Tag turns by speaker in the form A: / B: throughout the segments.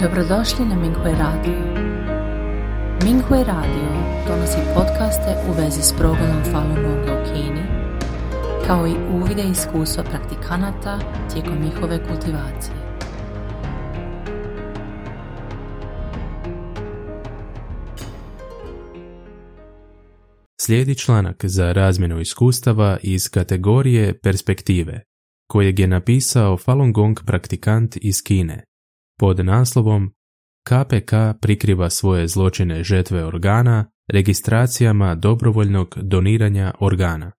A: Dobrodošli na Minghui Radio. Minghui Radio donosi podcaste u vezi s progledom Falun Gonga u Kini, kao i uvide iskustva praktikanata tijekom njihove kultivacije.
B: Slijedi članak za razmjenu iskustava iz kategorije perspektive, kojeg je napisao Falun Gong praktikant iz Kine, pod naslovom KPK prikriva svoje zločine žetve organa registracijama dobrovoljnog doniranja organa.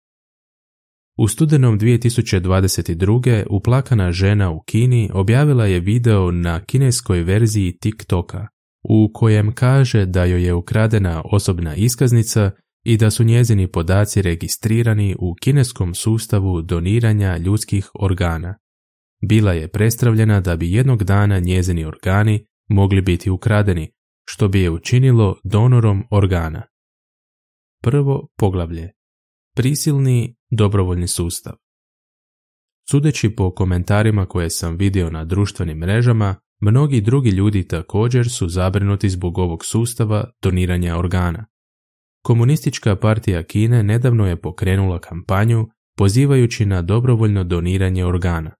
B: U studenom 2022. uplakana žena u Kini objavila je video na kineskoj verziji TikToka u kojem kaže da joj je ukradena osobna iskaznica i da su njezini podaci registrirani u kineskom sustavu doniranja ljudskih organa. Bila je prestravljena da bi jednog dana njezini organi mogli biti ukradeni, što bi je učinilo donorom organa. Prvo poglavlje. Prisilni dobrovoljni sustav. Sudeći po komentarima koje sam vidio na društvenim mrežama, mnogi drugi ljudi također su zabrinuti zbog ovog sustava doniranja organa. Komunistička partija Kine nedavno je pokrenula kampanju pozivajući na dobrovoljno doniranje organa.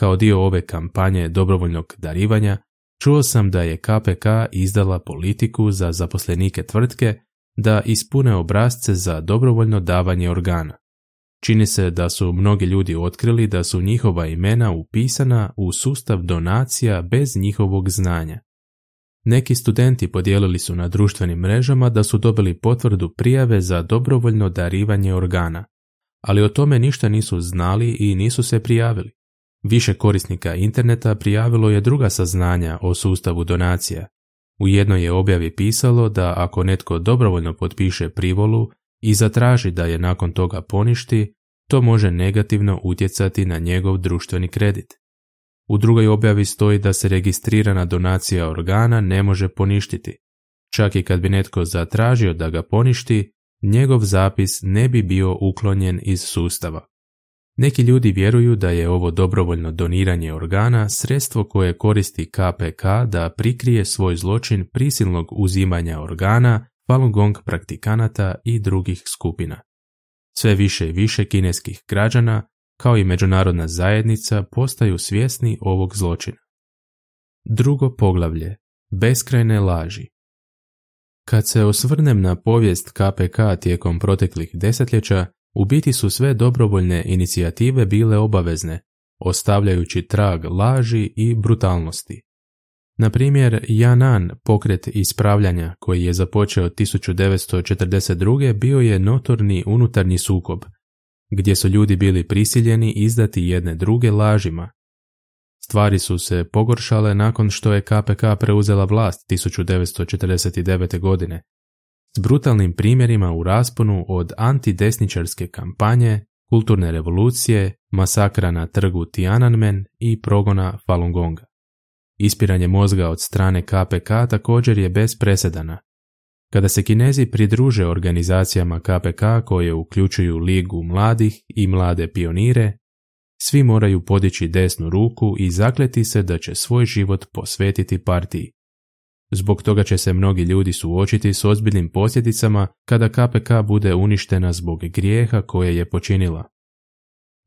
B: Kao dio ove kampanje dobrovoljnog darivanja, čuo sam da je KPK izdala politiku za zaposlenike tvrtke da ispune obrazce za dobrovoljno davanje organa. Čini se da su mnogi ljudi otkrili da su njihova imena upisana u sustav donacija bez njihovog znanja. Neki studenti podijelili su na društvenim mrežama da su dobili potvrdu prijave za dobrovoljno darivanje organa, ali o tome ništa nisu znali i nisu se prijavili. Više korisnika interneta prijavilo je druga saznanja o sustavu donacija. U jednoj je objavi pisalo da ako netko dobrovoljno potpiše privolu i zatraži da je nakon toga poništi, to može negativno utjecati na njegov društveni kredit. U drugoj objavi stoji da se registrirana donacija organa ne može poništiti. Čak i kad bi netko zatražio da ga poništi, njegov zapis ne bi bio uklonjen iz sustava. Neki ljudi vjeruju da je ovo dobrovoljno doniranje organa sredstvo koje koristi KPK da prikrije svoj zločin prisilnog uzimanja organa Falun Gong praktikanata i drugih skupina. Sve više i više kineskih građana, kao i međunarodna zajednica, postaju svjesni ovog zločina. Drugo poglavlje. Beskrajne laži. Kad se osvrnem na povijest KPK tijekom proteklih desetljeća, u biti su sve dobrovoljne inicijative bile obavezne, ostavljajući trag laži i brutalnosti. Na primjer, Janan, pokret ispravljanja koji je započeo 1942. bio je notorni unutarnji sukob, gdje su ljudi bili prisiljeni izdati jedne druge lažima. Stvari su se pogoršale nakon što je KPK preuzela vlast 1949. godine, s brutalnim primjerima u rasponu od antidesničarske kampanje, kulturne revolucije, masakra na trgu Tiananmen i progona Falun Gonga. Ispiranje mozga od strane KPK također je bez presedana. Kada se Kinezi pridruže organizacijama KPK koje uključuju Ligu mladih i mlade pionire, svi moraju podići desnu ruku i zakleti se da će svoj život posvetiti partiji. Zbog toga će se mnogi ljudi suočiti s ozbiljnim posljedicama kada KPK bude uništena zbog grijeha koje je počinila.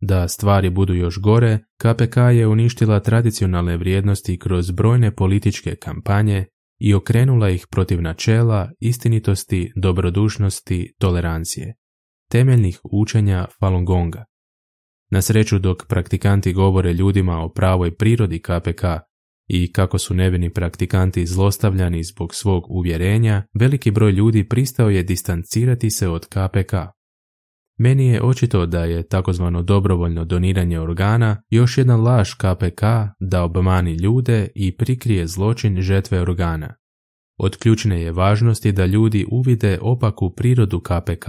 B: Da stvari budu još gore, KPK je uništila tradicionalne vrijednosti kroz brojne političke kampanje i okrenula ih protiv načela, istinitosti, dobrodušnosti, tolerancije, temeljnih učenja Falun Gonga. Na sreću dok praktikanti govore ljudima o pravoj prirodi KPK i kako su nevini praktikanti zlostavljani zbog svog uvjerenja, veliki broj ljudi pristao je distancirati se od KPK. Meni je očito da je takozvano dobrovoljno doniranje organa još jedan laž KPK da obmani ljude i prikrije zločin žetve organa. Od ključne je važnosti da ljudi uvide opaku prirodu KPK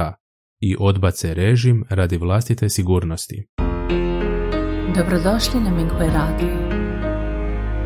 B: i odbace režim radi vlastite sigurnosti.
A: Dobrodošli na Minghui Radio.